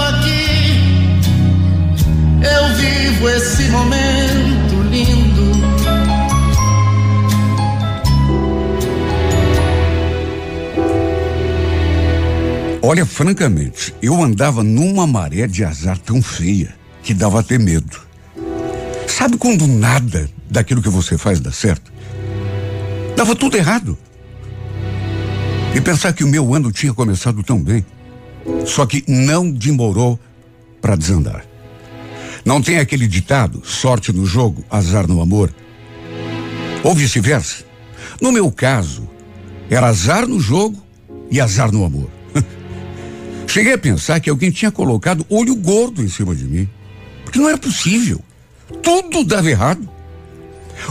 aqui, eu vivo esse momento lindo. Olha, francamente, eu andava numa maré de azar tão feia que dava até medo. Sabe quando nada daquilo que você faz dá certo? Dava tudo errado. E pensar que o meu ano tinha começado tão bem. Só que não demorou para desandar. Não tem aquele ditado, sorte no jogo, azar no amor? Ou vice-versa? No meu caso, era azar no jogo e azar no amor. Cheguei a pensar que alguém tinha colocado olho gordo em cima de mim. Porque não era possível. Tudo dava errado.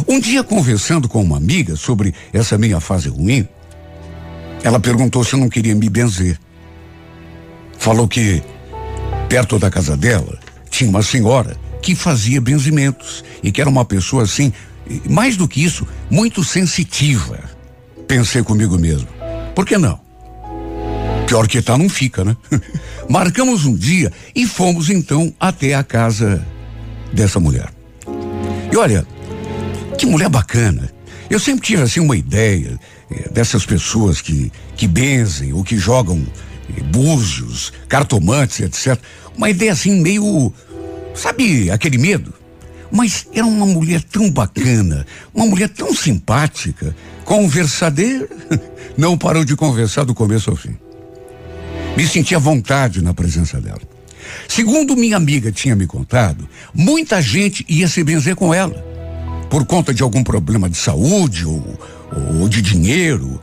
Um dia, conversando com uma amiga sobre essa minha fase ruim, ela perguntou se eu não queria me benzer. Falou que, perto da casa dela, tinha uma senhora que fazia benzimentos e que era uma pessoa assim, mais do que isso, muito sensitiva. Pensei comigo mesmo, por que não? Pior que tá, não fica, né? Marcamos um dia e fomos então até a casa dessa mulher. E olha, que mulher bacana. Eu sempre tive assim uma ideia eh, dessas pessoas que, que benzem ou que jogam búzios, cartomantes, etc. Uma ideia assim meio. Sabe aquele medo? Mas era uma mulher tão bacana, uma mulher tão simpática, conversadeira. Não parou de conversar do começo ao fim. Me senti à vontade na presença dela. Segundo minha amiga tinha me contado, muita gente ia se benzer com ela. Por conta de algum problema de saúde ou, ou de dinheiro.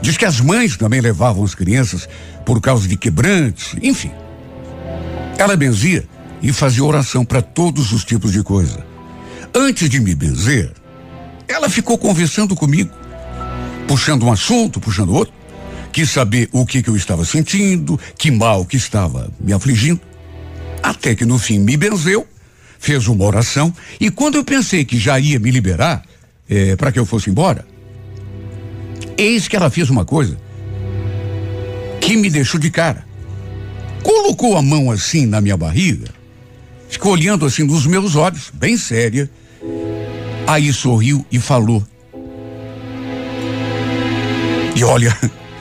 Diz que as mães também levavam as crianças por causa de quebrantes, enfim. Ela benzia e fazia oração para todos os tipos de coisa. Antes de me benzer, ela ficou conversando comigo, puxando um assunto, puxando outro quis saber o que, que eu estava sentindo, que mal que estava me afligindo. Até que no fim me benzeu, fez uma oração e quando eu pensei que já ia me liberar é, para que eu fosse embora, eis que ela fez uma coisa que me deixou de cara. Colocou a mão assim na minha barriga, ficou olhando assim nos meus olhos, bem séria. Aí sorriu e falou. E olha,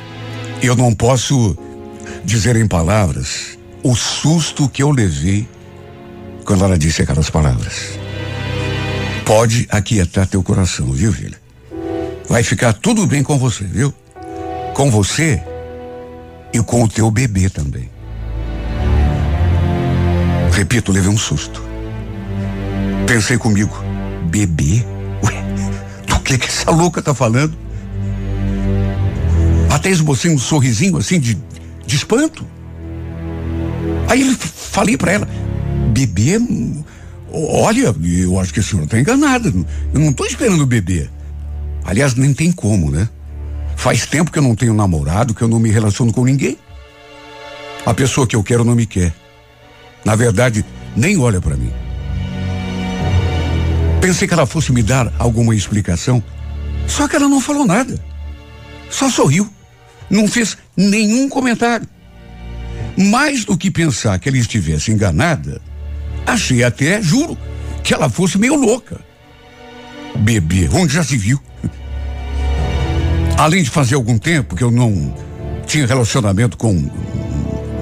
eu não posso dizer em palavras o susto que eu levei quando ela disse aquelas palavras. Pode aquietar teu coração, viu, filha? Vai ficar tudo bem com você, viu? Com você e com o teu bebê também. Repito, levei um susto. Pensei comigo, bebê? Ué, do que que essa louca tá falando? Até esbocei um sorrisinho assim de, de espanto. Aí ele falei para ela, bebê, olha, eu acho que a senhora está enganada. Eu não estou esperando bebê. Aliás, nem tem como, né? Faz tempo que eu não tenho namorado, que eu não me relaciono com ninguém. A pessoa que eu quero não me quer. Na verdade, nem olha para mim. Pensei que ela fosse me dar alguma explicação, só que ela não falou nada. Só sorriu. Não fez nenhum comentário. Mais do que pensar que ela estivesse enganada, achei até, juro, que ela fosse meio louca. Bebê, onde já se viu? Além de fazer algum tempo que eu não tinha relacionamento com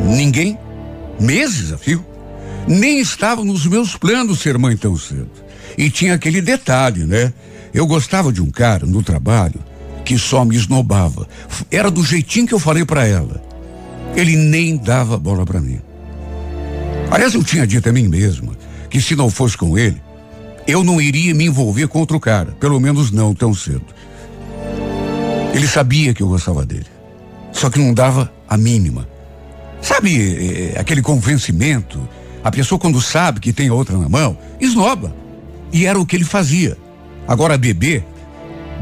ninguém, meses a fio, nem estava nos meus planos ser mãe tão cedo. E tinha aquele detalhe, né? Eu gostava de um cara no trabalho que só me esnobava. Era do jeitinho que eu falei para ela. Ele nem dava bola para mim. Aliás, eu tinha dito a mim mesma que se não fosse com ele, eu não iria me envolver com outro cara, pelo menos não tão cedo. Ele sabia que eu gostava dele, só que não dava a mínima. Sabe eh, aquele convencimento? A pessoa quando sabe que tem outra na mão, esnoba. E era o que ele fazia. Agora beber,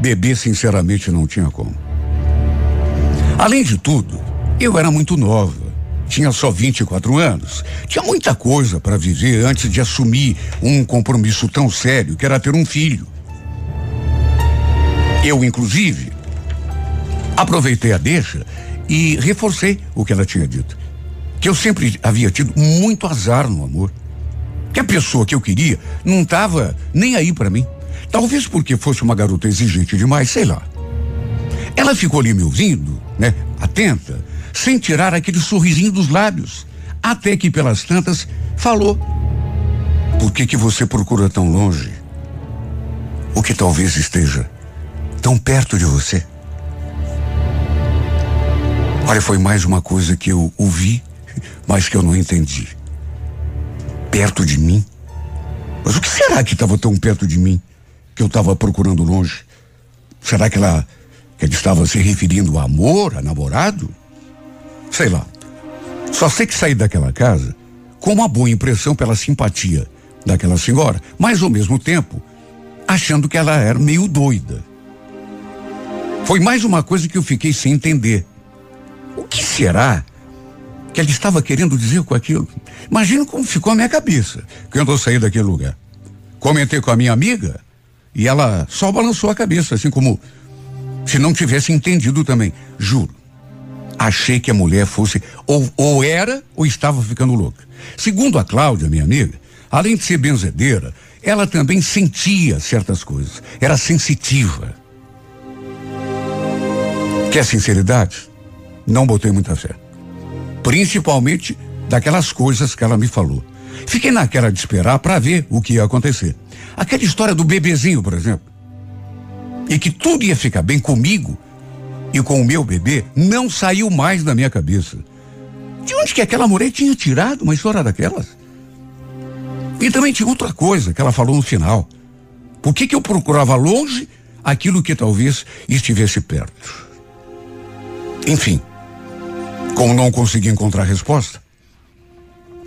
beber sinceramente não tinha como. Além de tudo, eu era muito nova. Tinha só 24 anos. Tinha muita coisa para viver antes de assumir um compromisso tão sério que era ter um filho. Eu, inclusive, aproveitei a deixa e reforcei o que ela tinha dito. Que eu sempre havia tido muito azar no amor. Que a pessoa que eu queria não estava nem aí para mim. Talvez porque fosse uma garota exigente demais, sei lá. Ela ficou ali me ouvindo, né? Atenta, sem tirar aquele sorrisinho dos lábios. Até que pelas tantas falou: Por que que você procura tão longe? O que talvez esteja tão perto de você? Olha, foi mais uma coisa que eu ouvi, mas que eu não entendi. Perto de mim? Mas o que será que estava tão perto de mim que eu estava procurando longe? Será que ela, que ela estava se referindo a amor, a namorado? Sei lá. Só sei que saí daquela casa com uma boa impressão pela simpatia daquela senhora, mas ao mesmo tempo achando que ela era meio doida. Foi mais uma coisa que eu fiquei sem entender. O que será que ele estava querendo dizer com aquilo? Imagina como ficou a minha cabeça quando eu saí daquele lugar. Comentei com a minha amiga e ela só balançou a cabeça, assim como se não tivesse entendido também. Juro. Achei que a mulher fosse ou, ou era ou estava ficando louca. Segundo a Cláudia, minha amiga, além de ser benzedeira, ela também sentia certas coisas. Era sensitiva. Quer sinceridade? Não botei muita fé. Principalmente daquelas coisas que ela me falou. Fiquei naquela de esperar para ver o que ia acontecer. Aquela história do bebezinho, por exemplo. E que tudo ia ficar bem comigo e com o meu bebê não saiu mais da minha cabeça. De onde que aquela mulher tinha tirado uma história daquelas? E também tinha outra coisa que ela falou no final. Por que que eu procurava longe aquilo que talvez estivesse perto? Enfim, como não consegui encontrar resposta,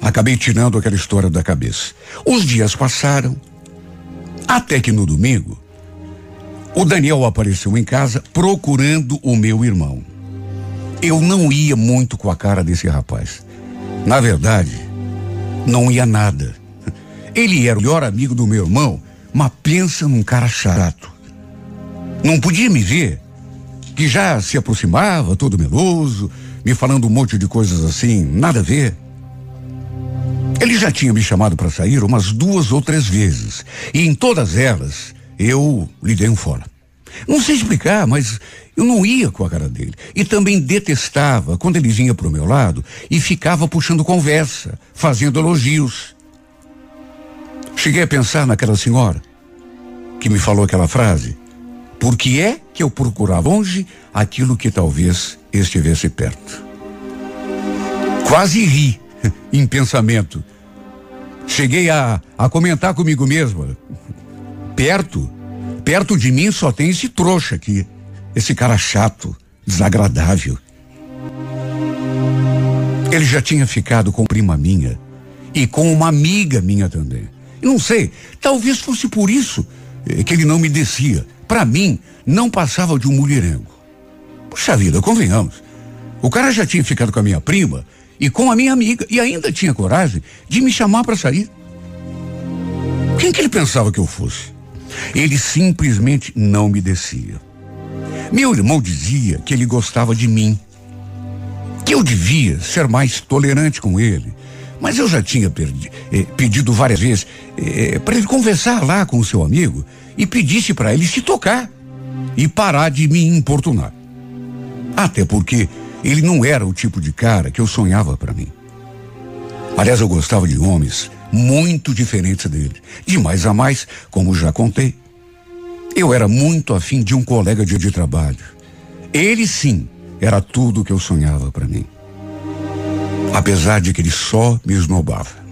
acabei tirando aquela história da cabeça. Os dias passaram, até que no domingo, o Daniel apareceu em casa procurando o meu irmão. Eu não ia muito com a cara desse rapaz. Na verdade, não ia nada. Ele era o melhor amigo do meu irmão, mas pensa num cara chato. Não podia me ver, que já se aproximava, todo meloso, me falando um monte de coisas assim, nada a ver. Ele já tinha me chamado para sair umas duas ou três vezes, e em todas elas eu lhe dei um fora. Não sei explicar, mas eu não ia com a cara dele. E também detestava quando ele vinha pro meu lado e ficava puxando conversa, fazendo elogios. Cheguei a pensar naquela senhora que me falou aquela frase. Por que é que eu procurava longe aquilo que talvez estivesse perto? Quase ri em pensamento. Cheguei a, a comentar comigo mesma. Perto? Perto de mim só tem esse trouxa aqui. Esse cara chato, desagradável. Ele já tinha ficado com prima minha e com uma amiga minha também. não sei, talvez fosse por isso eh, que ele não me descia. Para mim, não passava de um mulherengo. Puxa vida, convenhamos. O cara já tinha ficado com a minha prima e com a minha amiga e ainda tinha coragem de me chamar para sair. Quem que ele pensava que eu fosse? Ele simplesmente não me descia. Meu irmão dizia que ele gostava de mim, que eu devia ser mais tolerante com ele. Mas eu já tinha perdi, eh, pedido várias vezes eh, para ele conversar lá com o seu amigo e pedisse para ele se tocar e parar de me importunar. Até porque ele não era o tipo de cara que eu sonhava para mim. Aliás, eu gostava de homens muito diferentes dele. De mais a mais, como já contei. Eu era muito afim de um colega de, de trabalho. Ele sim era tudo o que eu sonhava para mim. Apesar de que ele só me esnobava.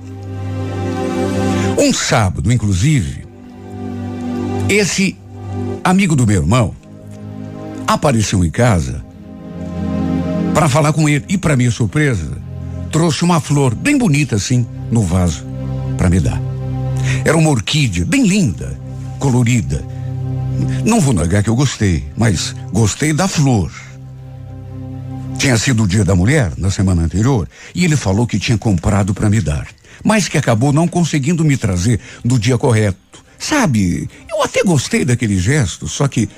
Um sábado, inclusive, esse amigo do meu irmão apareceu em casa para falar com ele. E para minha surpresa, trouxe uma flor bem bonita assim, no vaso, para me dar. Era uma orquídea bem linda, colorida. Não vou negar que eu gostei, mas gostei da flor. Tinha sido o dia da mulher, na semana anterior, e ele falou que tinha comprado para me dar, mas que acabou não conseguindo me trazer no dia correto. Sabe, eu até gostei daquele gesto, só que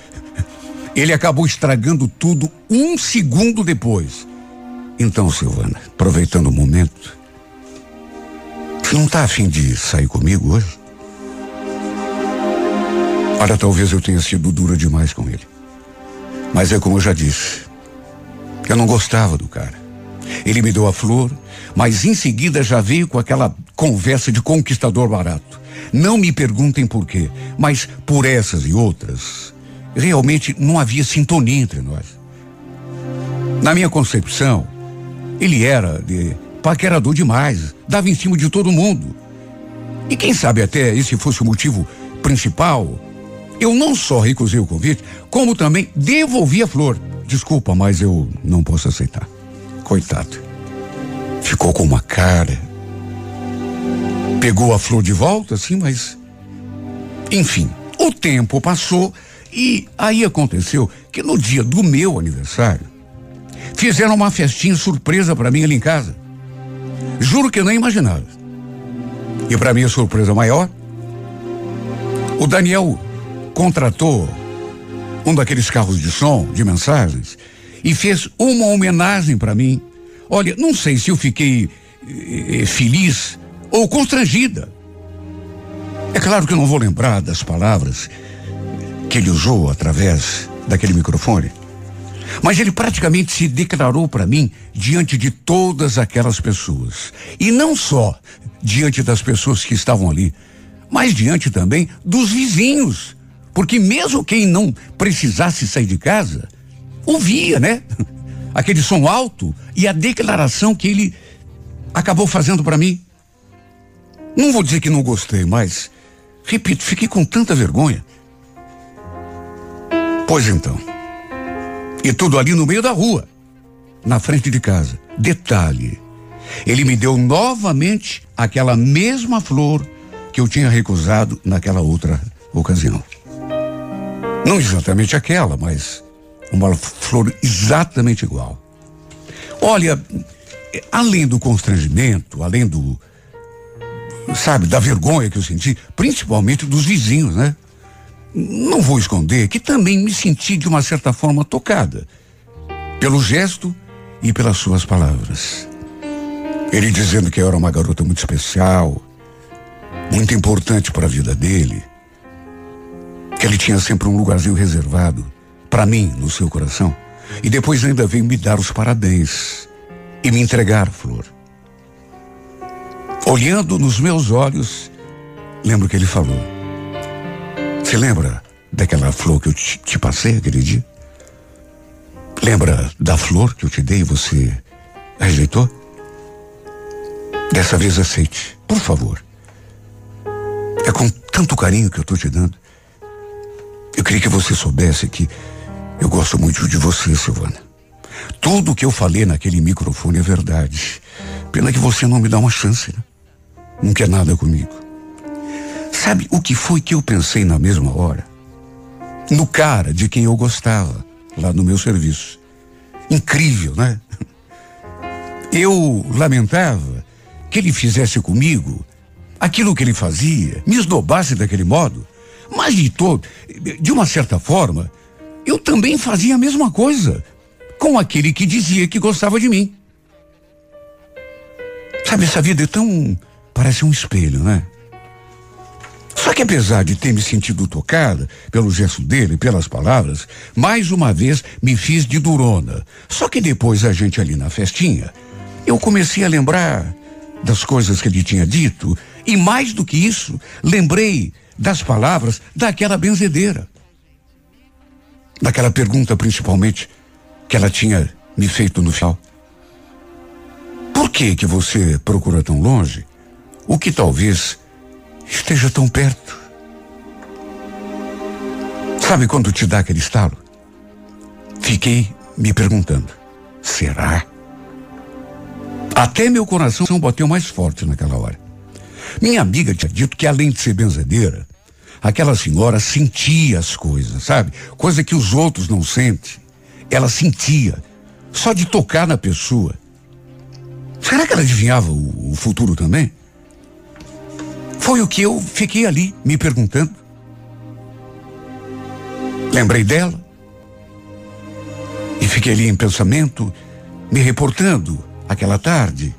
ele acabou estragando tudo um segundo depois. Então, Silvana, aproveitando o momento, você não está afim de sair comigo hoje? Olha, talvez eu tenha sido dura demais com ele. Mas é como eu já disse. Eu não gostava do cara. Ele me deu a flor, mas em seguida já veio com aquela conversa de conquistador barato. Não me perguntem por quê, mas por essas e outras, realmente não havia sintonia entre nós. Na minha concepção, ele era de paquerador demais, dava em cima de todo mundo. E quem sabe até esse fosse o motivo principal, eu não só recusei o convite, como também devolvi a flor. Desculpa, mas eu não posso aceitar. Coitado. Ficou com uma cara. Pegou a flor de volta, sim, mas. Enfim, o tempo passou e aí aconteceu que no dia do meu aniversário, fizeram uma festinha surpresa para mim ali em casa. Juro que eu nem imaginava. E para minha surpresa maior, o Daniel contratou um daqueles carros de som, de mensagens, e fez uma homenagem para mim. Olha, não sei se eu fiquei eh, feliz ou constrangida. É claro que eu não vou lembrar das palavras que ele usou através daquele microfone. Mas ele praticamente se declarou para mim diante de todas aquelas pessoas. E não só diante das pessoas que estavam ali, mas diante também dos vizinhos. Porque mesmo quem não precisasse sair de casa, ouvia, né? Aquele som alto e a declaração que ele acabou fazendo para mim. Não vou dizer que não gostei, mas, repito, fiquei com tanta vergonha. Pois então. E tudo ali no meio da rua, na frente de casa. Detalhe: ele me deu novamente aquela mesma flor que eu tinha recusado naquela outra ocasião. Não exatamente aquela, mas uma flor exatamente igual. Olha, além do constrangimento, além do, sabe, da vergonha que eu senti, principalmente dos vizinhos, né? Não vou esconder que também me senti de uma certa forma tocada pelo gesto e pelas suas palavras. Ele dizendo que eu era uma garota muito especial, muito importante para a vida dele, que ele tinha sempre um lugarzinho reservado para mim no seu coração. E depois ainda veio me dar os parabéns e me entregar flor. Olhando nos meus olhos, lembro que ele falou: você lembra daquela flor que eu te, te passei aquele dia? Lembra da flor que eu te dei e você rejeitou? Dessa vez aceite, por favor. É com tanto carinho que eu estou te dando. Eu queria que você soubesse que eu gosto muito de você, Silvana. Tudo o que eu falei naquele microfone é verdade. Pena que você não me dá uma chance, né? Não quer nada comigo. Sabe o que foi que eu pensei na mesma hora? No cara de quem eu gostava, lá no meu serviço. Incrível, né? Eu lamentava que ele fizesse comigo aquilo que ele fazia, me esnobasse daquele modo. Mas de todo, de uma certa forma, eu também fazia a mesma coisa com aquele que dizia que gostava de mim. Sabe, essa vida é tão. parece um espelho, né? Só que apesar de ter me sentido tocada pelo gesto dele, pelas palavras, mais uma vez me fiz de durona. Só que depois a gente ali na festinha, eu comecei a lembrar das coisas que ele tinha dito e mais do que isso, lembrei das palavras daquela benzedeira. Daquela pergunta principalmente que ela tinha me feito no final. Por que que você procura tão longe? O que talvez esteja tão perto. Sabe quando te dá aquele estalo? Fiquei me perguntando: será? Até meu coração bateu mais forte naquela hora. Minha amiga tinha dito que além de ser benzedeira, aquela senhora sentia as coisas, sabe? Coisa que os outros não sentem. Ela sentia. Só de tocar na pessoa. Será que ela adivinhava o, o futuro também? Foi o que eu fiquei ali me perguntando. Lembrei dela. E fiquei ali em pensamento, me reportando aquela tarde.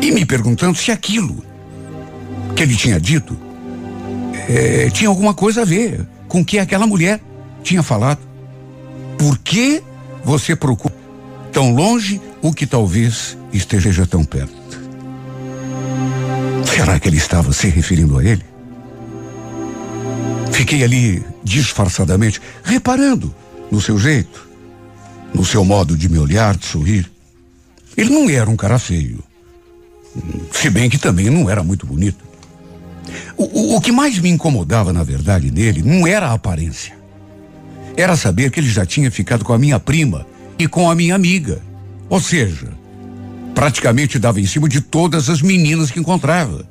E me perguntando se aquilo que ele tinha dito é, tinha alguma coisa a ver com o que aquela mulher tinha falado. Por que você procura tão longe o que talvez esteja tão perto? Será que ele estava se referindo a ele? Fiquei ali disfarçadamente, reparando no seu jeito, no seu modo de me olhar, de sorrir. Ele não era um cara feio. Se bem que também não era muito bonito. O, o, o que mais me incomodava, na verdade, nele não era a aparência. Era saber que ele já tinha ficado com a minha prima e com a minha amiga. Ou seja, praticamente dava em cima de todas as meninas que encontrava.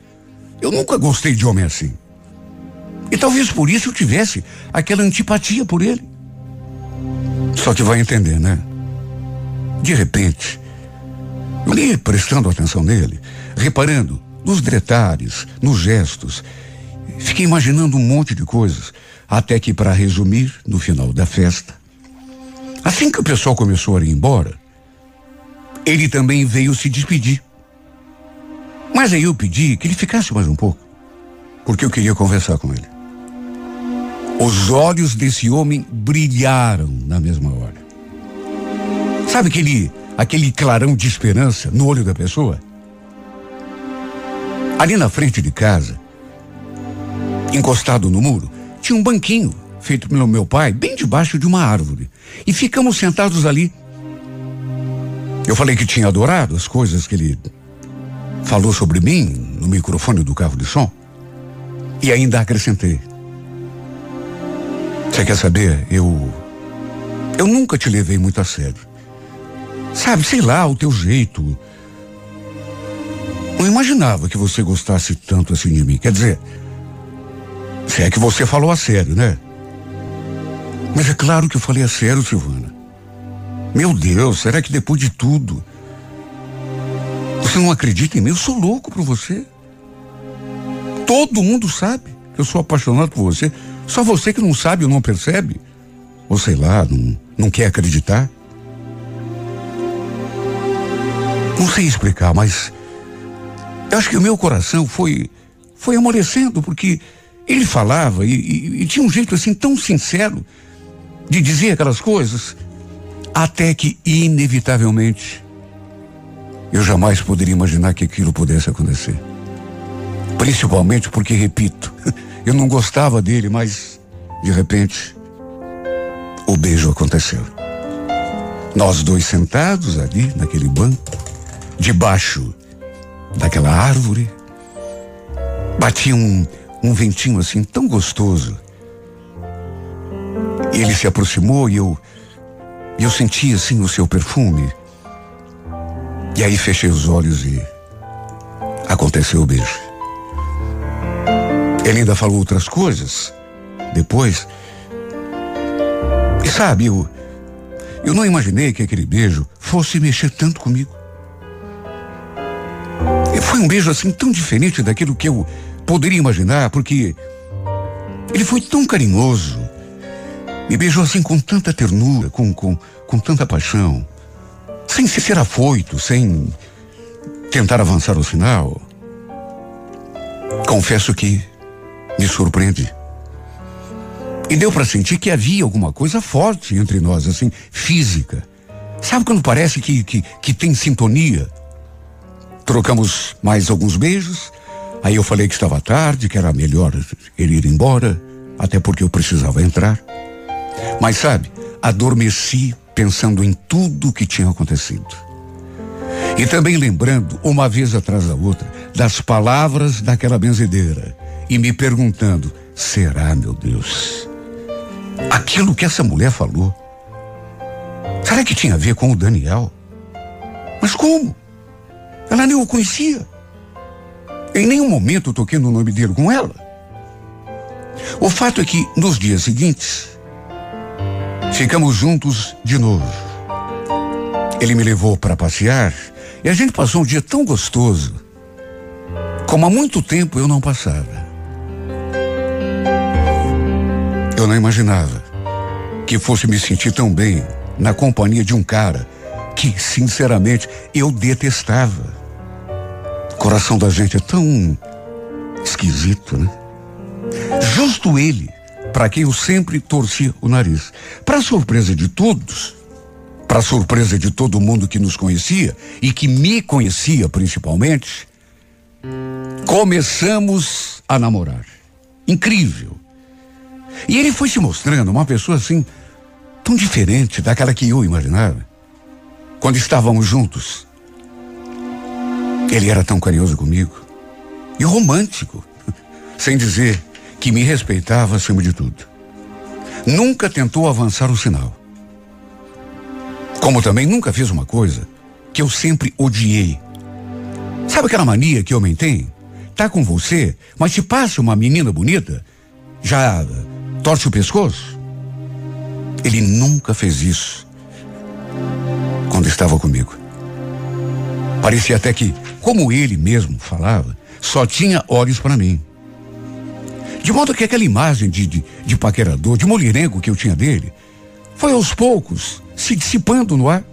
Eu nunca gostei de homem assim. E talvez por isso eu tivesse aquela antipatia por ele. Só que vai entender, né? De repente, ali prestando atenção nele, reparando nos detalhes, nos gestos, fiquei imaginando um monte de coisas, até que, para resumir, no final da festa, assim que o pessoal começou a ir embora, ele também veio se despedir. Mas aí eu pedi que ele ficasse mais um pouco, porque eu queria conversar com ele. Os olhos desse homem brilharam na mesma hora. Sabe aquele, aquele clarão de esperança no olho da pessoa? Ali na frente de casa, encostado no muro, tinha um banquinho feito pelo meu pai, bem debaixo de uma árvore. E ficamos sentados ali. Eu falei que tinha adorado as coisas que ele falou sobre mim no microfone do carro de som. E ainda acrescentei. Você quer saber? Eu. Eu nunca te levei muito a sério. Sabe, sei lá, o teu jeito. Não imaginava que você gostasse tanto assim de mim. Quer dizer, se é que você falou a sério, né? Mas é claro que eu falei a sério, Silvana. Meu Deus, será que depois de tudo. Você não acredita em mim? Eu sou louco por você. Todo mundo sabe que eu sou apaixonado por você. Só você que não sabe ou não percebe. Ou sei lá, não, não quer acreditar. Não sei explicar, mas eu acho que o meu coração foi foi amolecendo porque ele falava e, e, e, tinha um jeito assim tão sincero de dizer aquelas coisas, até que inevitavelmente eu jamais poderia imaginar que aquilo pudesse acontecer. Principalmente porque, repito, eu não gostava dele, mas de repente o beijo aconteceu. Nós dois sentados ali naquele banco, debaixo daquela árvore, batia um, um ventinho assim tão gostoso. E ele se aproximou e eu eu senti assim o seu perfume. E aí fechei os olhos e aconteceu o beijo. Ele ainda falou outras coisas depois. E sabe, eu, eu não imaginei que aquele beijo fosse mexer tanto comigo. E foi um beijo assim tão diferente daquilo que eu poderia imaginar, porque ele foi tão carinhoso. Me beijou assim com tanta ternura, com, com, com tanta paixão, sem ser afoito, sem tentar avançar o final. Confesso que me surpreendi. E deu para sentir que havia alguma coisa forte entre nós, assim, física. Sabe quando parece que, que, que tem sintonia? Trocamos mais alguns beijos. Aí eu falei que estava tarde, que era melhor ele ir embora, até porque eu precisava entrar. Mas sabe, adormeci pensando em tudo o que tinha acontecido. E também lembrando, uma vez atrás da outra, das palavras daquela benzedeira e me perguntando: será, meu Deus, aquilo que essa mulher falou? Será que tinha a ver com o Daniel? Mas como? Ela nem o conhecia. Em nenhum momento toquei no nome dele com ela. O fato é que, nos dias seguintes, ficamos juntos de novo. Ele me levou para passear e a gente passou um dia tão gostoso, como há muito tempo eu não passava. Eu não imaginava que fosse me sentir tão bem na companhia de um cara que, sinceramente, eu detestava. O coração da gente é tão esquisito, né? Justo ele, para quem eu sempre torci o nariz. Para surpresa de todos, para surpresa de todo mundo que nos conhecia e que me conhecia principalmente, começamos a namorar. Incrível. E ele foi se mostrando uma pessoa assim, tão diferente daquela que eu imaginava. Quando estávamos juntos, ele era tão carinhoso comigo e romântico, sem dizer que me respeitava acima de tudo. Nunca tentou avançar o sinal. Como também nunca fez uma coisa que eu sempre odiei. Sabe aquela mania que homem tem? Tá com você, mas te passa uma menina bonita, já torce o pescoço? Ele nunca fez isso quando estava comigo. Parecia até que, como ele mesmo falava, só tinha olhos para mim. De modo que aquela imagem de, de, de paquerador, de mulherengo que eu tinha dele, foi aos poucos se dissipando no ar.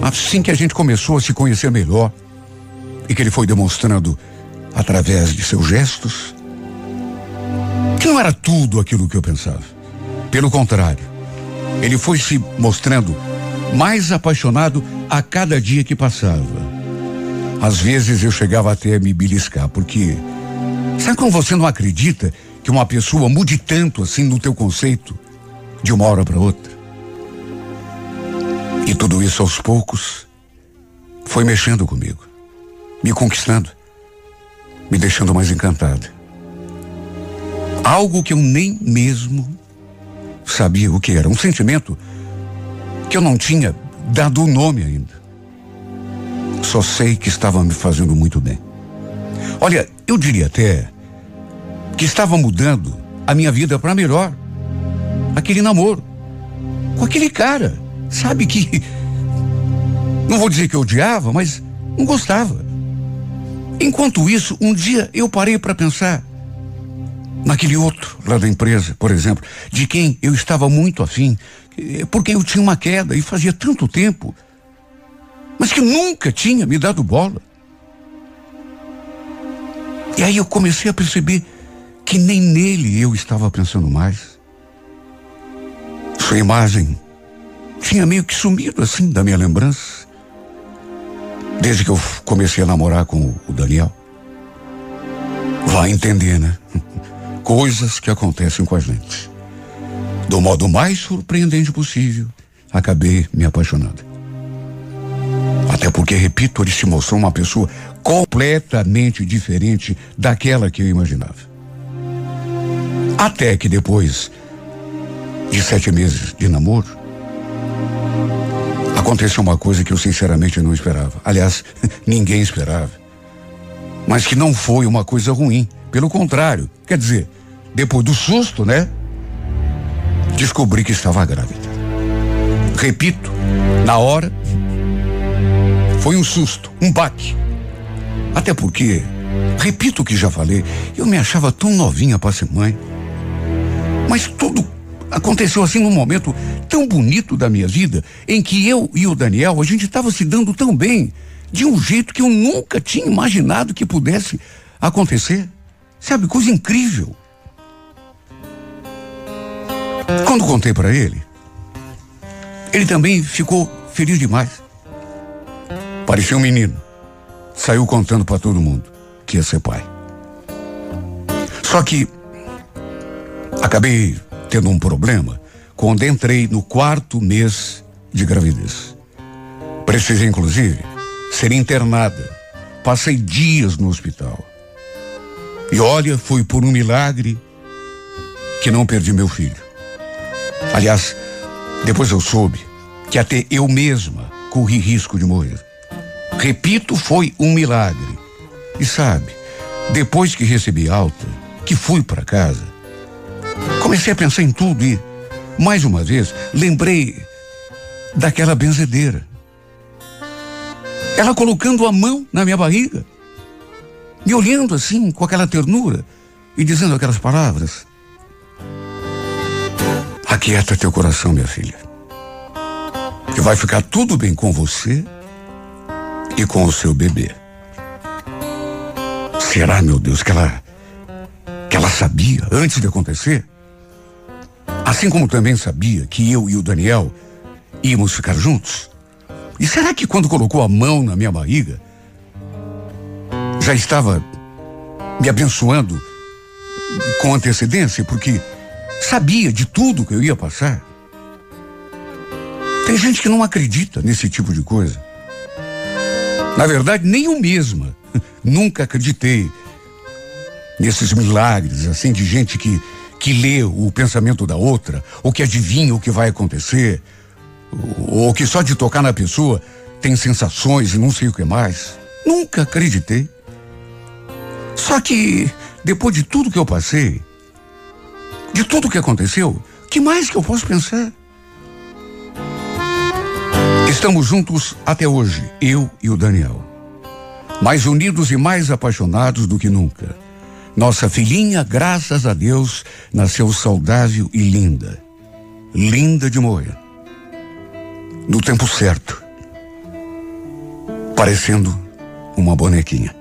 Assim que a gente começou a se conhecer melhor e que ele foi demonstrando através de seus gestos que não era tudo aquilo que eu pensava. Pelo contrário, ele foi se mostrando mais apaixonado a cada dia que passava. Às vezes eu chegava até a me beliscar, porque sabe como você não acredita que uma pessoa mude tanto assim no teu conceito de uma hora para outra? E tudo isso aos poucos foi mexendo comigo, me conquistando, me deixando mais encantado. Algo que eu nem mesmo sabia o que era, um sentimento que eu não tinha dado o nome ainda. Só sei que estava me fazendo muito bem. Olha, eu diria até que estava mudando a minha vida para melhor. Aquele namoro com aquele cara Sabe que. Não vou dizer que eu odiava, mas não gostava. Enquanto isso, um dia eu parei para pensar naquele outro lá da empresa, por exemplo, de quem eu estava muito afim, porque eu tinha uma queda e fazia tanto tempo, mas que nunca tinha me dado bola. E aí eu comecei a perceber que nem nele eu estava pensando mais. Sua imagem tinha meio que sumido assim da minha lembrança. Desde que eu comecei a namorar com o Daniel. Vai entender, né? Coisas que acontecem com a gente. Do modo mais surpreendente possível, acabei me apaixonando. Até porque, repito, ele se mostrou uma pessoa completamente diferente daquela que eu imaginava. Até que depois de sete meses de namoro, aconteceu uma coisa que eu sinceramente não esperava. Aliás, ninguém esperava. Mas que não foi uma coisa ruim. Pelo contrário, quer dizer, depois do susto, né? Descobri que estava grávida. Repito, na hora, foi um susto, um baque. Até porque, repito o que já falei, eu me achava tão novinha para ser mãe. Mas tudo aconteceu assim num momento tão bonito da minha vida, em que eu e o Daniel, a gente estava se dando tão bem, de um jeito que eu nunca tinha imaginado que pudesse acontecer. Sabe, coisa incrível. Quando contei para ele, ele também ficou feliz demais. Parecia um menino. Saiu contando para todo mundo que ia ser pai. Só que acabei tendo um problema quando entrei no quarto mês de gravidez. Precisei, inclusive, ser internada. Passei dias no hospital. E olha, foi por um milagre que não perdi meu filho. Aliás, depois eu soube que até eu mesma corri risco de morrer. Repito, foi um milagre. E sabe, depois que recebi alta, que fui para casa, comecei a pensar em tudo e, mais uma vez, lembrei daquela benzedeira. Ela colocando a mão na minha barriga, me olhando assim, com aquela ternura e dizendo aquelas palavras. Aquieta teu coração, minha filha. Que vai ficar tudo bem com você e com o seu bebê. Será, meu Deus, que ela que ela sabia antes de acontecer? Assim como também sabia que eu e o Daniel íamos ficar juntos? E será que quando colocou a mão na minha barriga, já estava me abençoando com antecedência, porque sabia de tudo que eu ia passar? Tem gente que não acredita nesse tipo de coisa. Na verdade, nem eu mesma nunca acreditei nesses milagres, assim, de gente que, que lê o pensamento da outra, ou que adivinha o que vai acontecer, ou que só de tocar na pessoa tem sensações e não sei o que mais. Nunca acreditei. Só que, depois de tudo que eu passei, de tudo que aconteceu, que mais que eu posso pensar? Estamos juntos até hoje, eu e o Daniel. Mais unidos e mais apaixonados do que nunca. Nossa filhinha, graças a Deus, nasceu saudável e linda. Linda de morrer. No tempo certo. Parecendo uma bonequinha.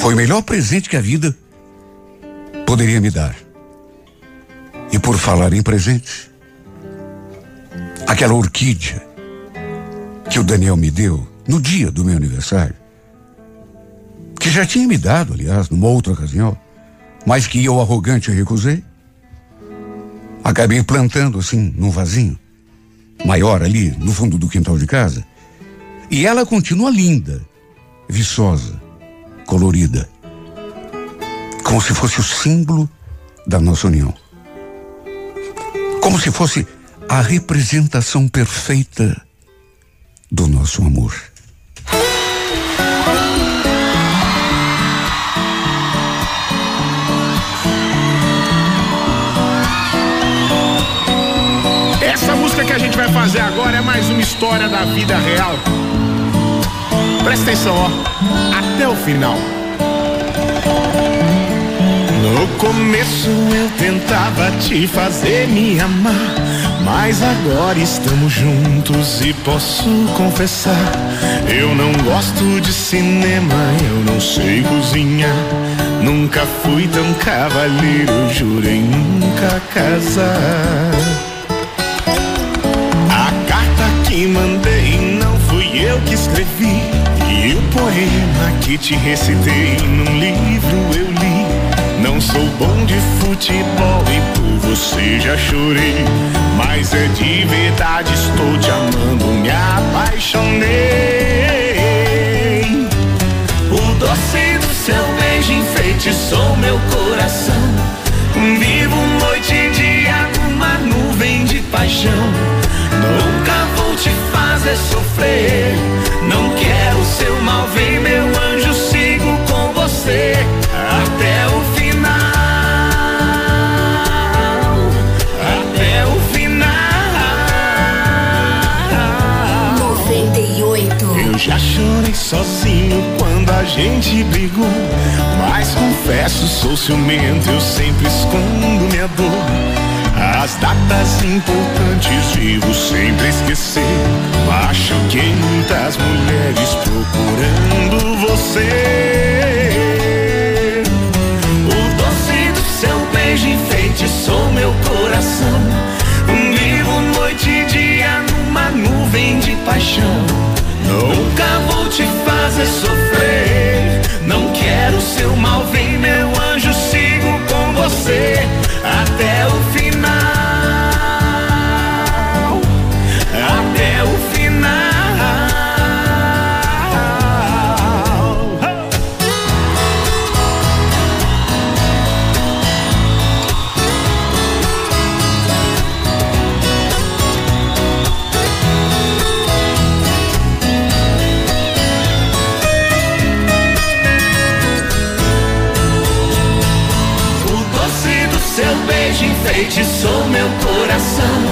Foi o melhor presente que a vida poderia me dar. E por falar em presente, aquela orquídea que o Daniel me deu no dia do meu aniversário, que já tinha me dado, aliás, numa outra ocasião, mas que eu arrogante recusei, acabei plantando assim num vasinho maior ali no fundo do quintal de casa, e ela continua linda, viçosa, colorida, como se fosse o símbolo da nossa união. Como se fosse a representação perfeita do nosso amor. Essa música que a gente vai fazer agora é mais uma história da vida real. Presta atenção, ó, até o final. No começo eu tentava te fazer me amar, mas agora estamos juntos e posso confessar. Eu não gosto de cinema, eu não sei cozinhar. Nunca fui tão cavalheiro, jurei nunca casar. A carta que mandei não fui eu que escrevi. E o poema que te recitei num livro eu li. Não sou bom de futebol e por você já chorei. Mas é de verdade, estou te amando, me apaixonei. O doce do seu beijo enfeitiçou meu coração. Vivo noite e dia numa nuvem de paixão. Nunca vou te fazer sofrer. Não quero seu mal, vem meu anjo, sigo com você sozinho quando a gente brigou. Mas confesso, sou ciumento, eu sempre escondo minha dor. As datas importantes vivo sempre esquecer. Machuquei muitas mulheres procurando você. O doce do seu beijo enfeitiçou meu coração. Vivo noite e dia numa nuvem de paixão. Nunca vou te fazer sofrer. Não quero seu mal, vem enfeitiçou meu coração.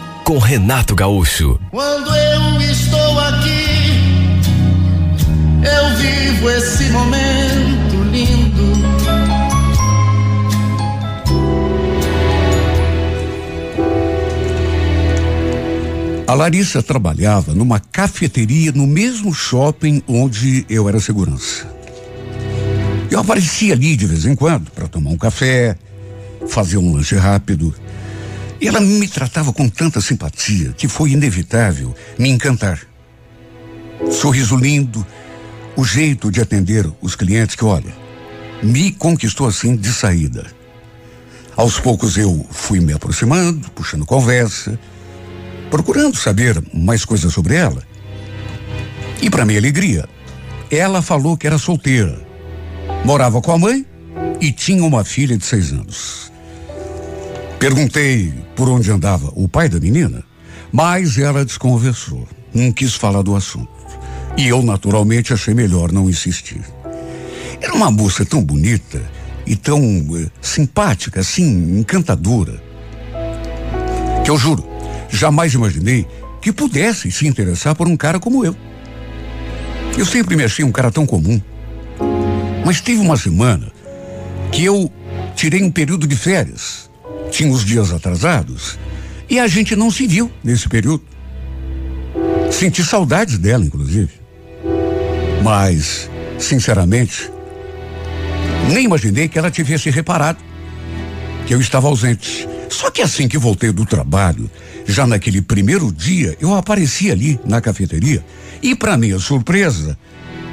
com Renato Gaúcho. Quando eu estou aqui, eu vivo esse momento lindo. A Larissa trabalhava numa cafeteria no mesmo shopping onde eu era segurança. Eu aparecia ali de vez em quando para tomar um café, fazer um lanche rápido. E ela me tratava com tanta simpatia que foi inevitável me encantar. Sorriso lindo, o jeito de atender os clientes que, olha, me conquistou assim de saída. Aos poucos eu fui me aproximando, puxando conversa procurando saber mais coisas sobre ela. E para minha alegria, ela falou que era solteira, morava com a mãe e tinha uma filha de seis anos. Perguntei por onde andava o pai da menina, mas ela desconversou, não quis falar do assunto. E eu, naturalmente, achei melhor não insistir. Era uma moça tão bonita e tão eh, simpática, assim, encantadora, que eu juro, Jamais imaginei que pudesse se interessar por um cara como eu. Eu sempre me achei um cara tão comum. Mas teve uma semana que eu tirei um período de férias. Tinha os dias atrasados e a gente não se viu nesse período. Senti saudades dela, inclusive. Mas, sinceramente, nem imaginei que ela tivesse reparado que eu estava ausente. Só que assim que voltei do trabalho, já naquele primeiro dia, eu apareci ali na cafeteria e, para minha surpresa,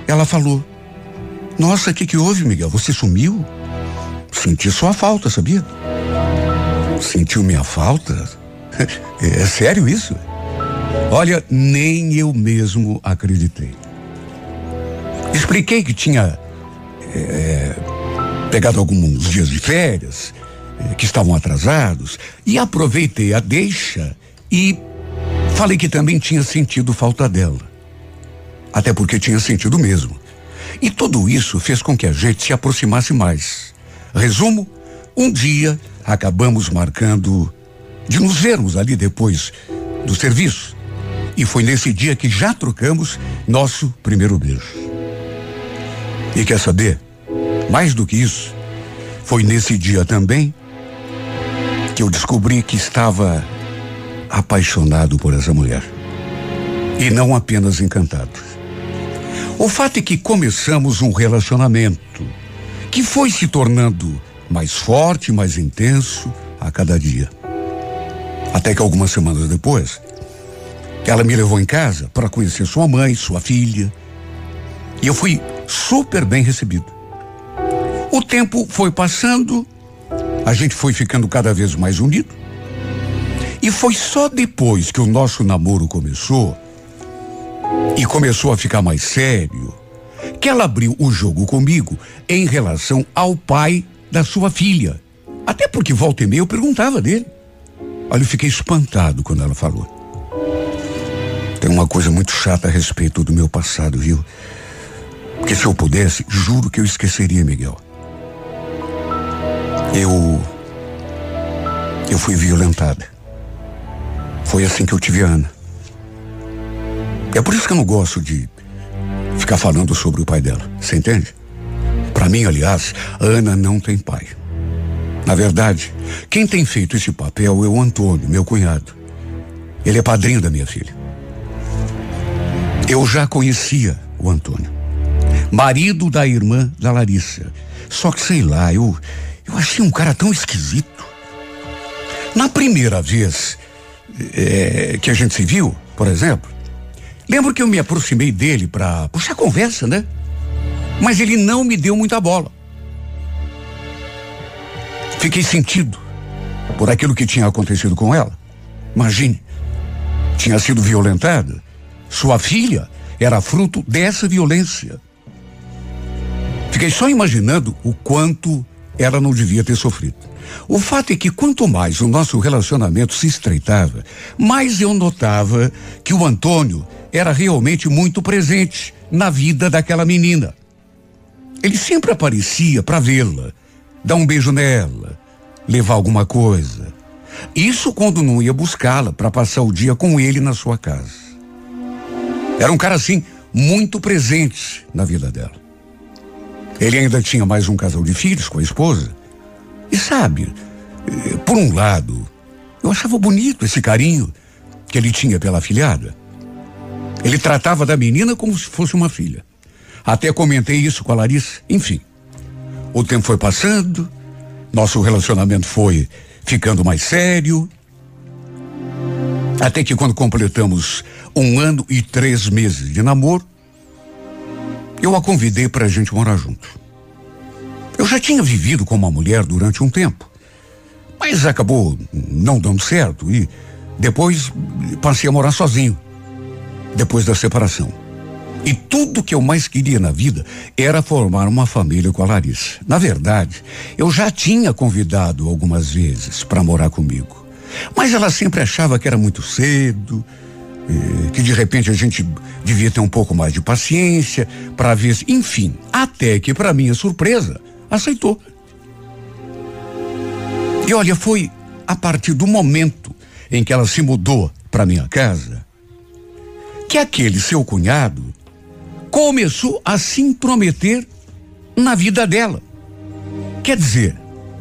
ela falou: Nossa, o que, que houve, Miguel? Você sumiu? Senti sua falta, sabia? Sentiu minha falta? É sério isso? Olha, nem eu mesmo acreditei. Expliquei que tinha é, pegado alguns dias de férias, é, que estavam atrasados, e aproveitei a deixa e falei que também tinha sentido falta dela. Até porque tinha sentido mesmo. E tudo isso fez com que a gente se aproximasse mais. Resumo: um dia acabamos marcando de nos vermos ali depois do serviço. E foi nesse dia que já trocamos nosso primeiro beijo. E quer saber? Mais do que isso, foi nesse dia também que eu descobri que estava apaixonado por essa mulher. E não apenas encantado. O fato é que começamos um relacionamento que foi se tornando mais forte, mais intenso a cada dia. Até que algumas semanas depois, ela me levou em casa para conhecer sua mãe, sua filha. E eu fui super bem recebido. O tempo foi passando, a gente foi ficando cada vez mais unido. E foi só depois que o nosso namoro começou e começou a ficar mais sério que ela abriu o jogo comigo em relação ao pai da sua filha. Até porque volta e meia eu perguntava dele. Olha, eu fiquei espantado quando ela falou. Tem uma coisa muito chata a respeito do meu passado, viu? Porque se eu pudesse, juro que eu esqueceria, Miguel. Eu. Eu fui violentada. Foi assim que eu tive a Ana. É por isso que eu não gosto de ficar falando sobre o pai dela. Você entende? Para mim, aliás, Ana não tem pai. Na verdade, quem tem feito esse papel é o Antônio, meu cunhado. Ele é padrinho da minha filha. Eu já conhecia o Antônio, marido da irmã da Larissa. Só que sei lá, eu, eu achei um cara tão esquisito. Na primeira vez é, que a gente se viu, por exemplo, lembro que eu me aproximei dele para puxar conversa, né? Mas ele não me deu muita bola. Fiquei sentido por aquilo que tinha acontecido com ela. Imagine, tinha sido violentada. Sua filha era fruto dessa violência. Fiquei só imaginando o quanto ela não devia ter sofrido. O fato é que quanto mais o nosso relacionamento se estreitava, mais eu notava que o Antônio era realmente muito presente na vida daquela menina. Ele sempre aparecia para vê-la, dar um beijo nela, levar alguma coisa. Isso quando não ia buscá-la para passar o dia com ele na sua casa. Era um cara assim, muito presente na vida dela. Ele ainda tinha mais um casal de filhos com a esposa. E sabe, eh, por um lado, eu achava bonito esse carinho que ele tinha pela filhada. Ele tratava da menina como se fosse uma filha. Até comentei isso com a Larissa. Enfim, o tempo foi passando, nosso relacionamento foi ficando mais sério. Até que quando completamos um ano e três meses de namoro, eu a convidei para a gente morar junto. Eu já tinha vivido com uma mulher durante um tempo, mas acabou não dando certo e depois passei a morar sozinho, depois da separação. E tudo que eu mais queria na vida era formar uma família com a Larissa. Na verdade, eu já tinha convidado algumas vezes para morar comigo. Mas ela sempre achava que era muito cedo, eh, que de repente a gente devia ter um pouco mais de paciência para ver, enfim, até que para minha surpresa, aceitou. E olha, foi a partir do momento em que ela se mudou para minha casa que aquele seu cunhado começou a se intrometer na vida dela. Quer dizer,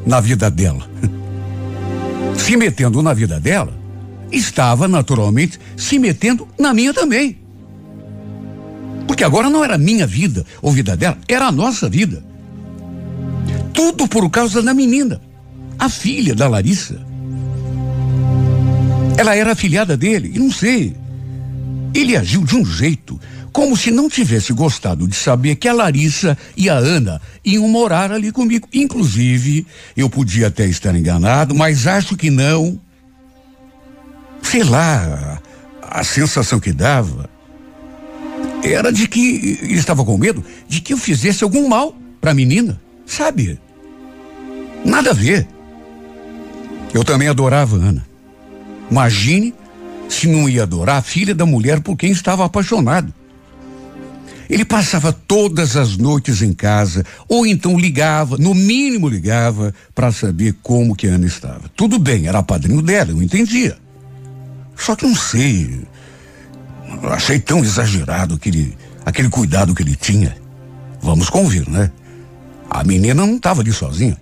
na vida dela. se metendo na vida dela, estava naturalmente se metendo na minha também. Porque agora não era minha vida ou vida dela, era a nossa vida. Tudo por causa da menina, a filha da Larissa. Ela era afilhada dele, e não sei. Ele agiu de um jeito como se não tivesse gostado de saber que a Larissa e a Ana iam morar ali comigo. Inclusive, eu podia até estar enganado, mas acho que não. Sei lá, a sensação que dava era de que ele estava com medo de que eu fizesse algum mal para a menina, sabe? Nada a ver. Eu também adorava Ana. Imagine se não ia adorar a filha da mulher por quem estava apaixonado. Ele passava todas as noites em casa, ou então ligava, no mínimo ligava, para saber como que Ana estava. Tudo bem, era padrinho dela, eu entendia. Só que não sei, achei tão exagerado aquele, aquele cuidado que ele tinha. Vamos convir, né? A menina não estava ali sozinha.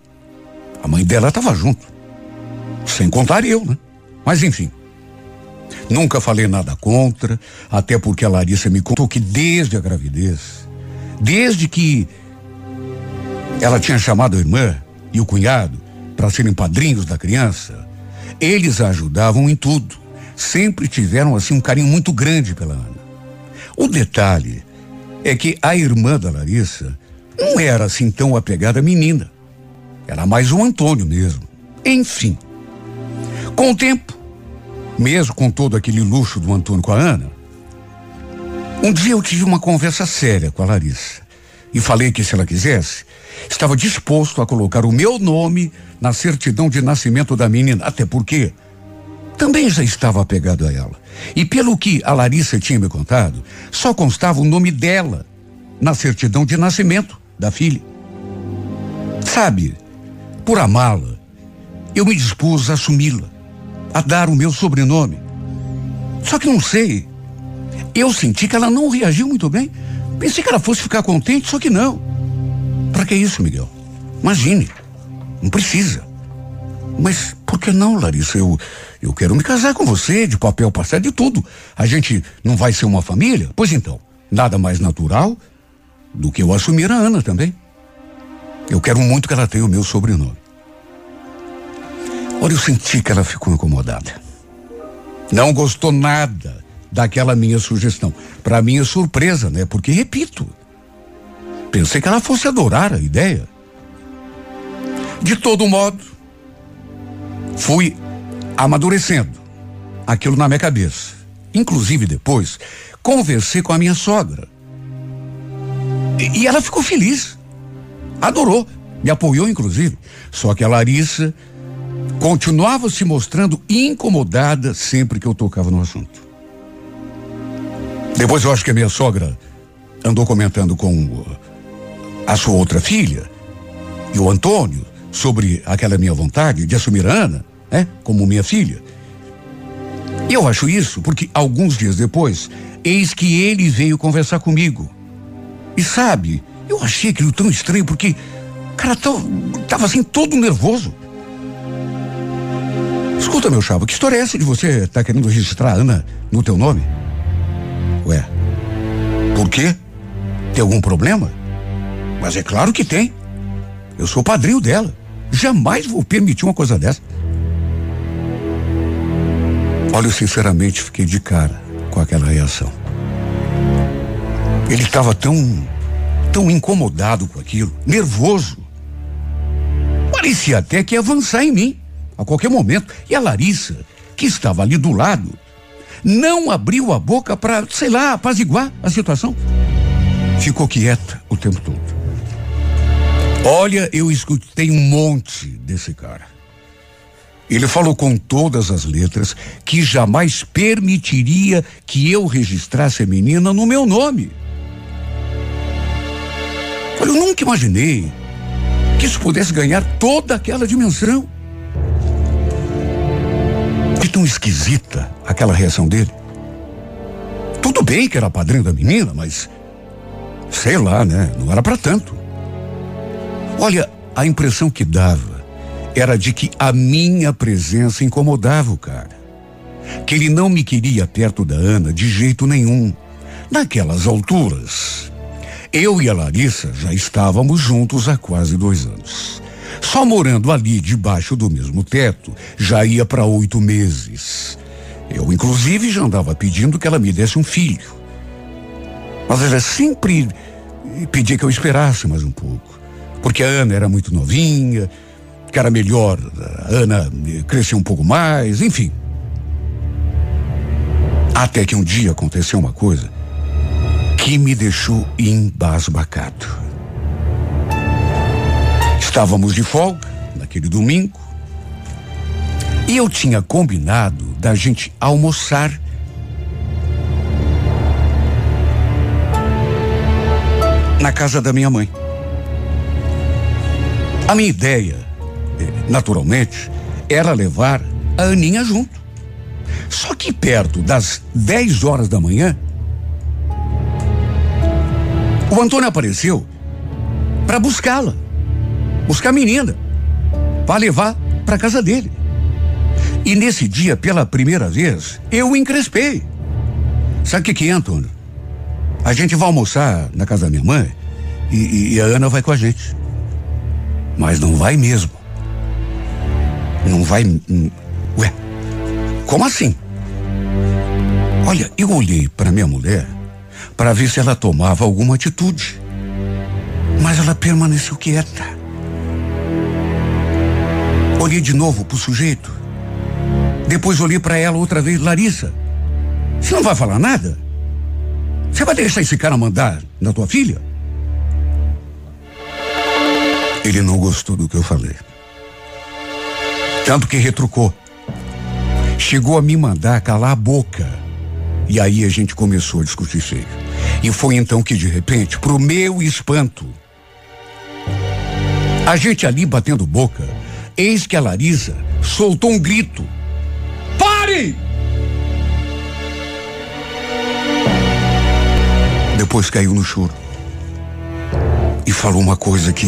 A mãe dela estava junto. Sem contar eu, né? Mas enfim. Nunca falei nada contra, até porque a Larissa me contou que desde a gravidez, desde que ela tinha chamado a irmã e o cunhado para serem padrinhos da criança, eles a ajudavam em tudo. Sempre tiveram assim um carinho muito grande pela Ana. O detalhe é que a irmã da Larissa não era assim tão apegada à menina. Era mais o Antônio mesmo. Enfim. Com o tempo, mesmo com todo aquele luxo do Antônio com a Ana, um dia eu tive uma conversa séria com a Larissa e falei que se ela quisesse, estava disposto a colocar o meu nome na certidão de nascimento da menina, até porque também já estava apegado a ela. E pelo que a Larissa tinha me contado, só constava o nome dela na certidão de nascimento da filha. Sabe, por amá-la, eu me dispus a assumi-la, a dar o meu sobrenome. Só que não sei, eu senti que ela não reagiu muito bem. Pensei que ela fosse ficar contente, só que não. Para que isso, Miguel? Imagine. Não precisa. Mas por que não, Larissa? Eu, eu quero me casar com você, de papel passado, de tudo. A gente não vai ser uma família? Pois então, nada mais natural do que eu assumir a Ana também. Eu quero muito que ela tenha o meu sobrenome. Olha, eu senti que ela ficou incomodada. Não gostou nada daquela minha sugestão. Para minha surpresa, né? Porque, repito, pensei que ela fosse adorar a ideia. De todo modo, fui amadurecendo aquilo na minha cabeça. Inclusive depois, conversei com a minha sogra. E, e ela ficou feliz. Adorou. Me apoiou, inclusive. Só que a Larissa continuava se mostrando incomodada sempre que eu tocava no assunto. Depois eu acho que a minha sogra andou comentando com a sua outra filha e o Antônio sobre aquela minha vontade de assumir a Ana, né, como minha filha. E eu acho isso porque alguns dias depois, eis que ele veio conversar comigo. E sabe, eu achei aquilo tão estranho porque o cara tava assim todo nervoso. Escuta, meu chavo, que história é essa de você estar tá querendo registrar Ana no teu nome? Ué, por quê? Tem algum problema? Mas é claro que tem. Eu sou padrinho dela. Jamais vou permitir uma coisa dessa. Olha, eu sinceramente fiquei de cara com aquela reação. Ele estava tão, tão incomodado com aquilo, nervoso. Parecia até que ia avançar em mim a qualquer momento. E a Larissa, que estava ali do lado, não abriu a boca para, sei lá, apaziguar a situação. Ficou quieta o tempo todo. Olha, eu escutei um monte desse cara. Ele falou com todas as letras que jamais permitiria que eu registrasse a menina no meu nome. Eu nunca imaginei que isso pudesse ganhar toda aquela dimensão tão esquisita aquela reação dele. Tudo bem que era padrinho da menina, mas sei lá, né? Não era para tanto. Olha, a impressão que dava era de que a minha presença incomodava o cara. Que ele não me queria perto da Ana de jeito nenhum. Naquelas alturas, eu e a Larissa já estávamos juntos há quase dois anos. Só morando ali debaixo do mesmo teto, já ia para oito meses. Eu, inclusive, já andava pedindo que ela me desse um filho. Mas ela sempre pedia que eu esperasse mais um pouco. Porque a Ana era muito novinha, que era melhor a Ana crescer um pouco mais, enfim. Até que um dia aconteceu uma coisa que me deixou embasbacado. Estávamos de folga naquele domingo e eu tinha combinado da gente almoçar na casa da minha mãe. A minha ideia, eh, naturalmente, era levar a Aninha junto. Só que perto das 10 horas da manhã, o Antônio apareceu para buscá-la buscar a menina para levar para casa dele. E nesse dia, pela primeira vez, eu encrespei. Sabe o que, que é, Antônio? A gente vai almoçar na casa da minha mãe e, e a Ana vai com a gente. Mas não vai mesmo. Não vai. Ué, como assim? Olha, eu olhei para minha mulher para ver se ela tomava alguma atitude. Mas ela permaneceu quieta. Olhei de novo pro sujeito. Depois olhei para ela outra vez, Larissa. Você não vai falar nada? Você vai deixar esse cara mandar na tua filha? Ele não gostou do que eu falei. Tanto que retrucou. Chegou a me mandar calar a boca. E aí a gente começou a discutir feio. E foi então que, de repente, pro meu espanto, a gente ali batendo boca, Eis que a Larissa soltou um grito. Pare! Depois caiu no choro. E falou uma coisa que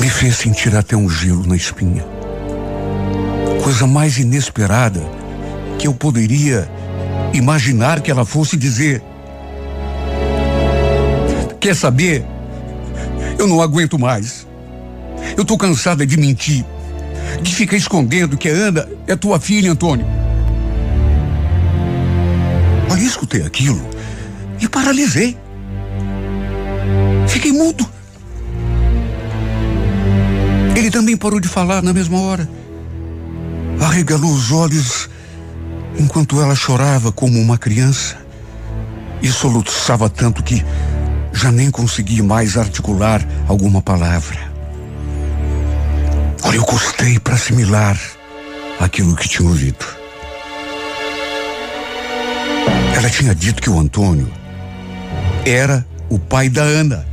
me fez sentir até um gelo na espinha. Coisa mais inesperada que eu poderia imaginar que ela fosse dizer. Quer saber? Eu não aguento mais. Eu tô cansada de mentir, de ficar escondendo que a Ana é tua filha, Antônio. Eu escutei aquilo e paralisei. Fiquei mudo. Ele também parou de falar na mesma hora. Arregalou os olhos enquanto ela chorava como uma criança e soluçava tanto que já nem conseguia mais articular alguma palavra. Eu custei para assimilar aquilo que tinha ouvido. Ela tinha dito que o Antônio era o pai da Ana.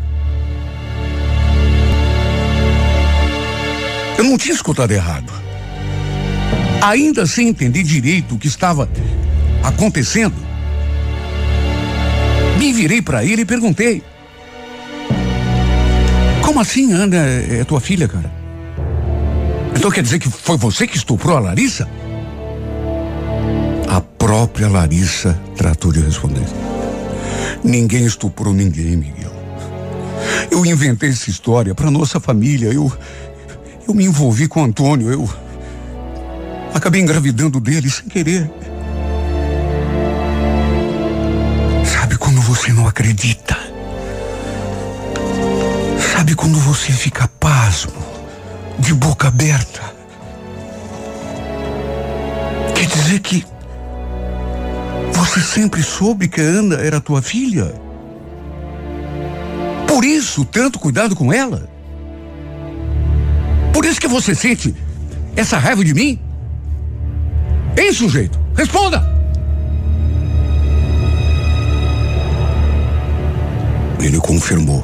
Eu não tinha escutado errado. Ainda sem entender direito o que estava acontecendo, me virei para ele e perguntei: Como assim, Ana é tua filha, cara? Então quer dizer que foi você que estuprou a Larissa? A própria Larissa tratou de responder. Ninguém estuprou ninguém, Miguel. Eu inventei essa história para nossa família. Eu eu me envolvi com Antônio. Eu acabei engravidando dele sem querer. Sabe quando você não acredita? Sabe quando você fica pasmo, de boca aberta? Quer dizer que você sempre soube que a Ana era tua filha? Por isso, tanto cuidado com ela? Por isso que você sente essa raiva de mim? Ei, sujeito, responda! Ele confirmou.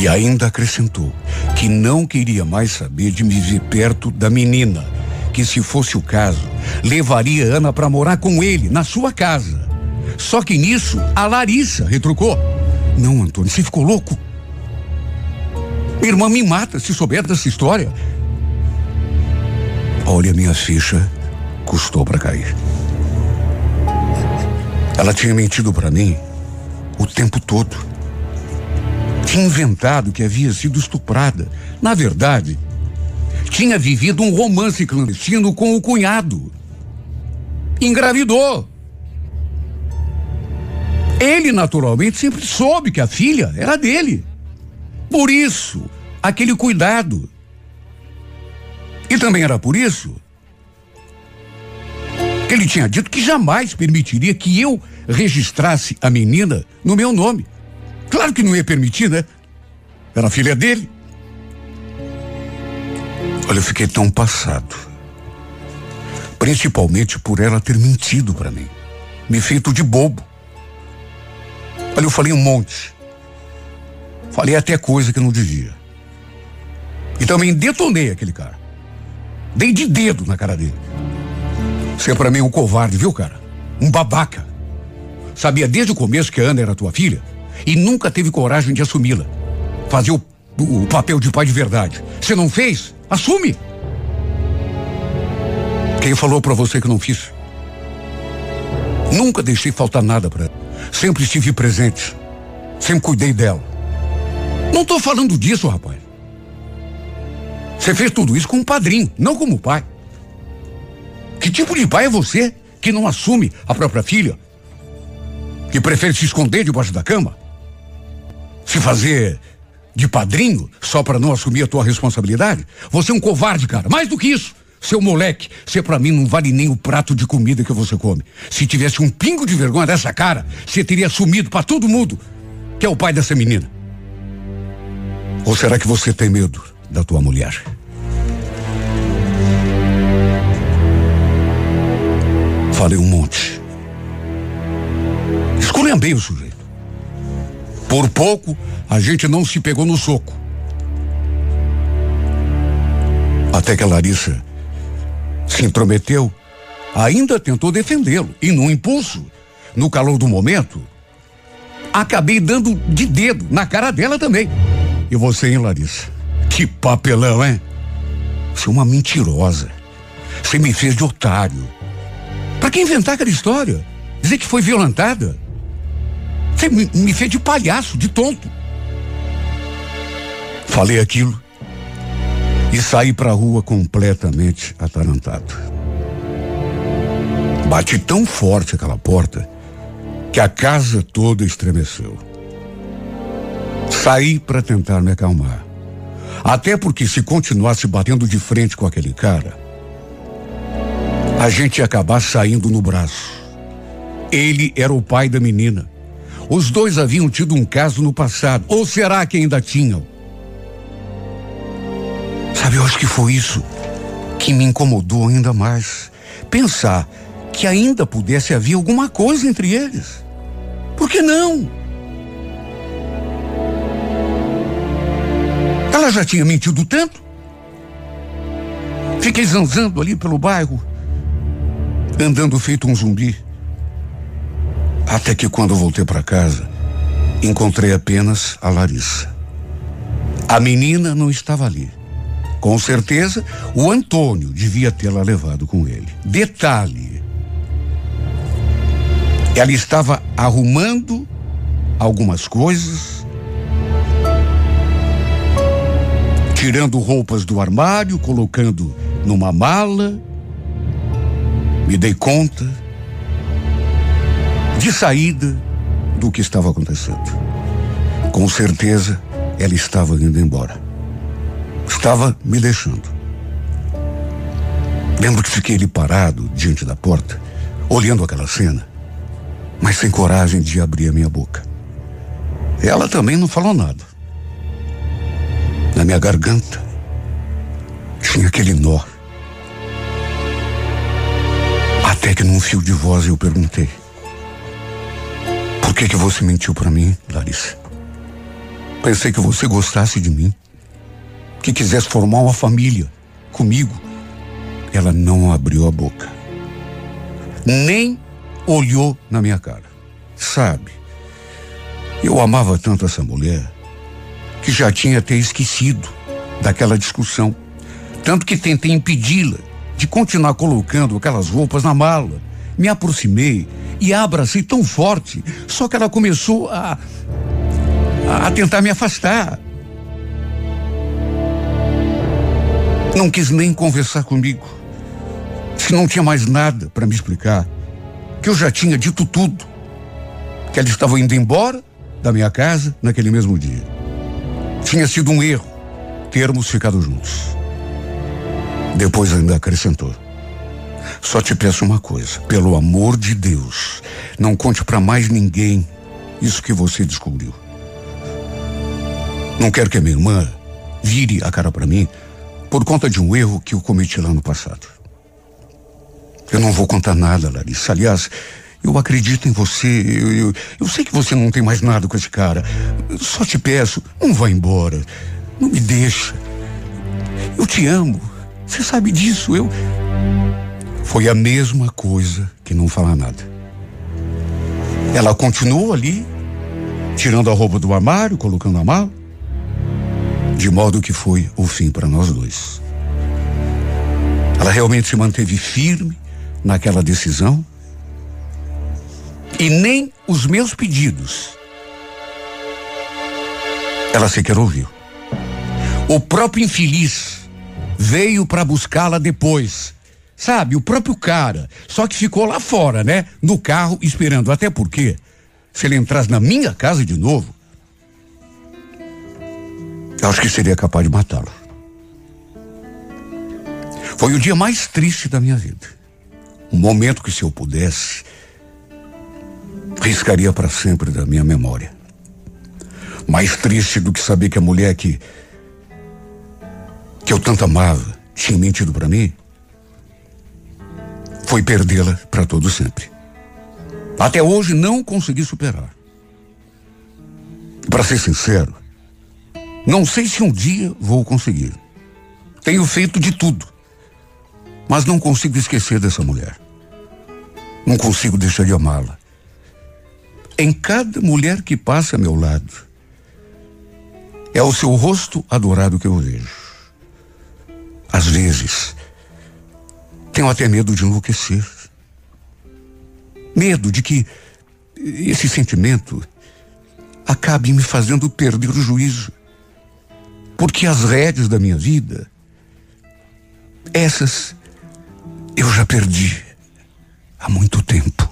E ainda acrescentou que não queria mais saber de me ver perto da menina, que se fosse o caso, levaria Ana para morar com ele na sua casa. Só que nisso a Larissa retrucou: Não, Antônio, você ficou louco? Minha irmã me mata se souber dessa história. Olha, minha ficha custou para cair. Ela tinha mentido para mim o tempo todo. Tinha inventado que havia sido estuprada. Na verdade, tinha vivido um romance clandestino com o cunhado. Engravidou. Ele, naturalmente, sempre soube que a filha era dele. Por isso, aquele cuidado. E também era por isso que ele tinha dito que jamais permitiria que eu registrasse a menina no meu nome. Claro que não ia permitir, né? Era filha dele. Olha, eu fiquei tão passado. Principalmente por ela ter mentido para mim. Me feito de bobo. Olha, eu falei um monte. Falei até coisa que não devia. E também detonei aquele cara. Dei de dedo na cara dele. Você é pra mim um covarde, viu, cara? Um babaca. Sabia desde o começo que a Ana era tua filha e nunca teve coragem de assumi-la. Fazer o, o, papel de pai de verdade. Você não fez? Assume! Quem falou para você que não fiz? Nunca deixei faltar nada para ela. Sempre estive presente. Sempre cuidei dela. Não estou falando disso, rapaz. Você fez tudo isso com um padrinho, não como pai. Que tipo de pai é você que não assume a própria filha? Que prefere se esconder debaixo da cama? Se fazer de padrinho só para não assumir a tua responsabilidade? Você é um covarde, cara. Mais do que isso. Seu moleque, você para mim não vale nem o prato de comida que você come. Se tivesse um pingo de vergonha dessa cara, você teria assumido para todo mundo que é o pai dessa menina. Ou será que você tem medo da tua mulher? Falei um monte. Esculhambei o sujeito. Por pouco, a gente não se pegou no soco. Até que a Larissa se intrometeu, ainda tentou defendê-lo e, num impulso, no calor do momento, acabei dando de dedo na cara dela também. E você, hein, Larissa? Que papelão, hein? Você é uma mentirosa. Você me fez de otário. Pra que inventar aquela história? Dizer que foi violentada? Você me, me fez de palhaço, de tonto. Falei aquilo e saí pra rua completamente atarantado. Bati tão forte aquela porta que a casa toda estremeceu. Saí para tentar me acalmar. Até porque se continuasse batendo de frente com aquele cara, a gente ia acabar saindo no braço. Ele era o pai da menina. Os dois haviam tido um caso no passado. Ou será que ainda tinham? Sabe, eu acho que foi isso que me incomodou ainda mais. Pensar que ainda pudesse haver alguma coisa entre eles. Por que não? Ela já tinha mentido tanto. Fiquei zanzando ali pelo bairro, andando feito um zumbi. Até que quando voltei para casa, encontrei apenas a Larissa. A menina não estava ali. Com certeza, o Antônio devia tê-la levado com ele. Detalhe: ela estava arrumando algumas coisas, tirando roupas do armário, colocando numa mala. Me dei conta de saída do que estava acontecendo. Com certeza, ela estava indo embora. Estava me deixando. Lembro que fiquei ali parado diante da porta, olhando aquela cena mas sem coragem de abrir a minha boca. Ela também não falou nada. Na minha garganta tinha aquele nó. Até que num fio de voz eu perguntei: Por que que você mentiu para mim, Larissa? Pensei que você gostasse de mim, que quisesse formar uma família comigo. Ela não abriu a boca. Nem olhou na minha cara. Sabe, eu amava tanto essa mulher que já tinha até esquecido daquela discussão. Tanto que tentei impedi-la de continuar colocando aquelas roupas na mala. Me aproximei e abracei tão forte, só que ela começou a, a tentar me afastar. Não quis nem conversar comigo. Se não tinha mais nada para me explicar que eu já tinha dito tudo. Que ela estava indo embora da minha casa naquele mesmo dia. Tinha sido um erro termos ficado juntos. Depois ainda acrescentou. Só te peço uma coisa, pelo amor de Deus, não conte para mais ninguém isso que você descobriu. Não quero que a minha irmã vire a cara para mim por conta de um erro que eu cometi lá no passado. Eu não vou contar nada, Larissa. Aliás, eu acredito em você. Eu, eu, eu, sei que você não tem mais nada com esse cara. Só te peço, não vá embora. Não me deixa. Eu te amo. Você sabe disso. Eu. Foi a mesma coisa que não falar nada. Ela continuou ali, tirando a roupa do armário, colocando a mala. De modo que foi o fim para nós dois. Ela realmente se manteve firme, naquela decisão e nem os meus pedidos ela sequer ouviu. O próprio infeliz veio para buscá-la depois. Sabe, o próprio cara, só que ficou lá fora, né? No carro esperando, até porque se ele entrasse na minha casa de novo, eu acho que seria capaz de matá-lo. Foi o dia mais triste da minha vida. Um momento que, se eu pudesse, riscaria para sempre da minha memória. Mais triste do que saber que a mulher que que eu tanto amava tinha mentido para mim, foi perdê-la para todo sempre. Até hoje não consegui superar. Para ser sincero, não sei se um dia vou conseguir. Tenho feito de tudo mas não consigo esquecer dessa mulher. Não consigo deixar de amá-la. em cada mulher que passa a meu lado. É o seu rosto adorado que eu vejo. Às vezes, tenho até medo de enlouquecer. Medo de que esse sentimento acabe me fazendo perder o juízo. Porque as rédeas da minha vida, essas eu já perdi há muito tempo.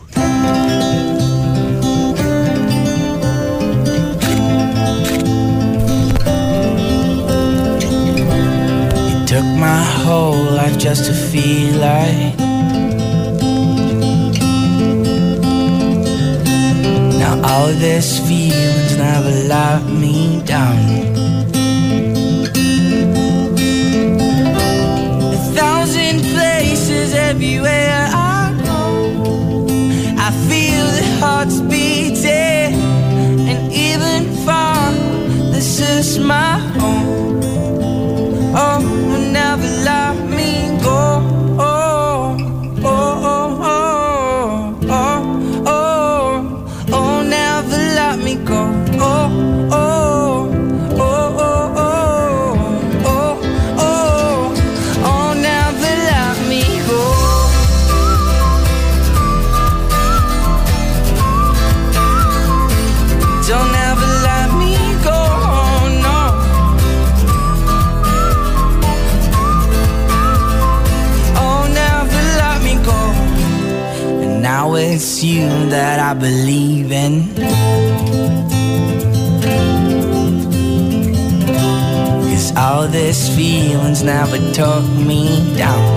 took my whole life just to feel like. Now all this feelings never let me down. A thousand places everywhere I go I feel the hearts this feelings never took me down.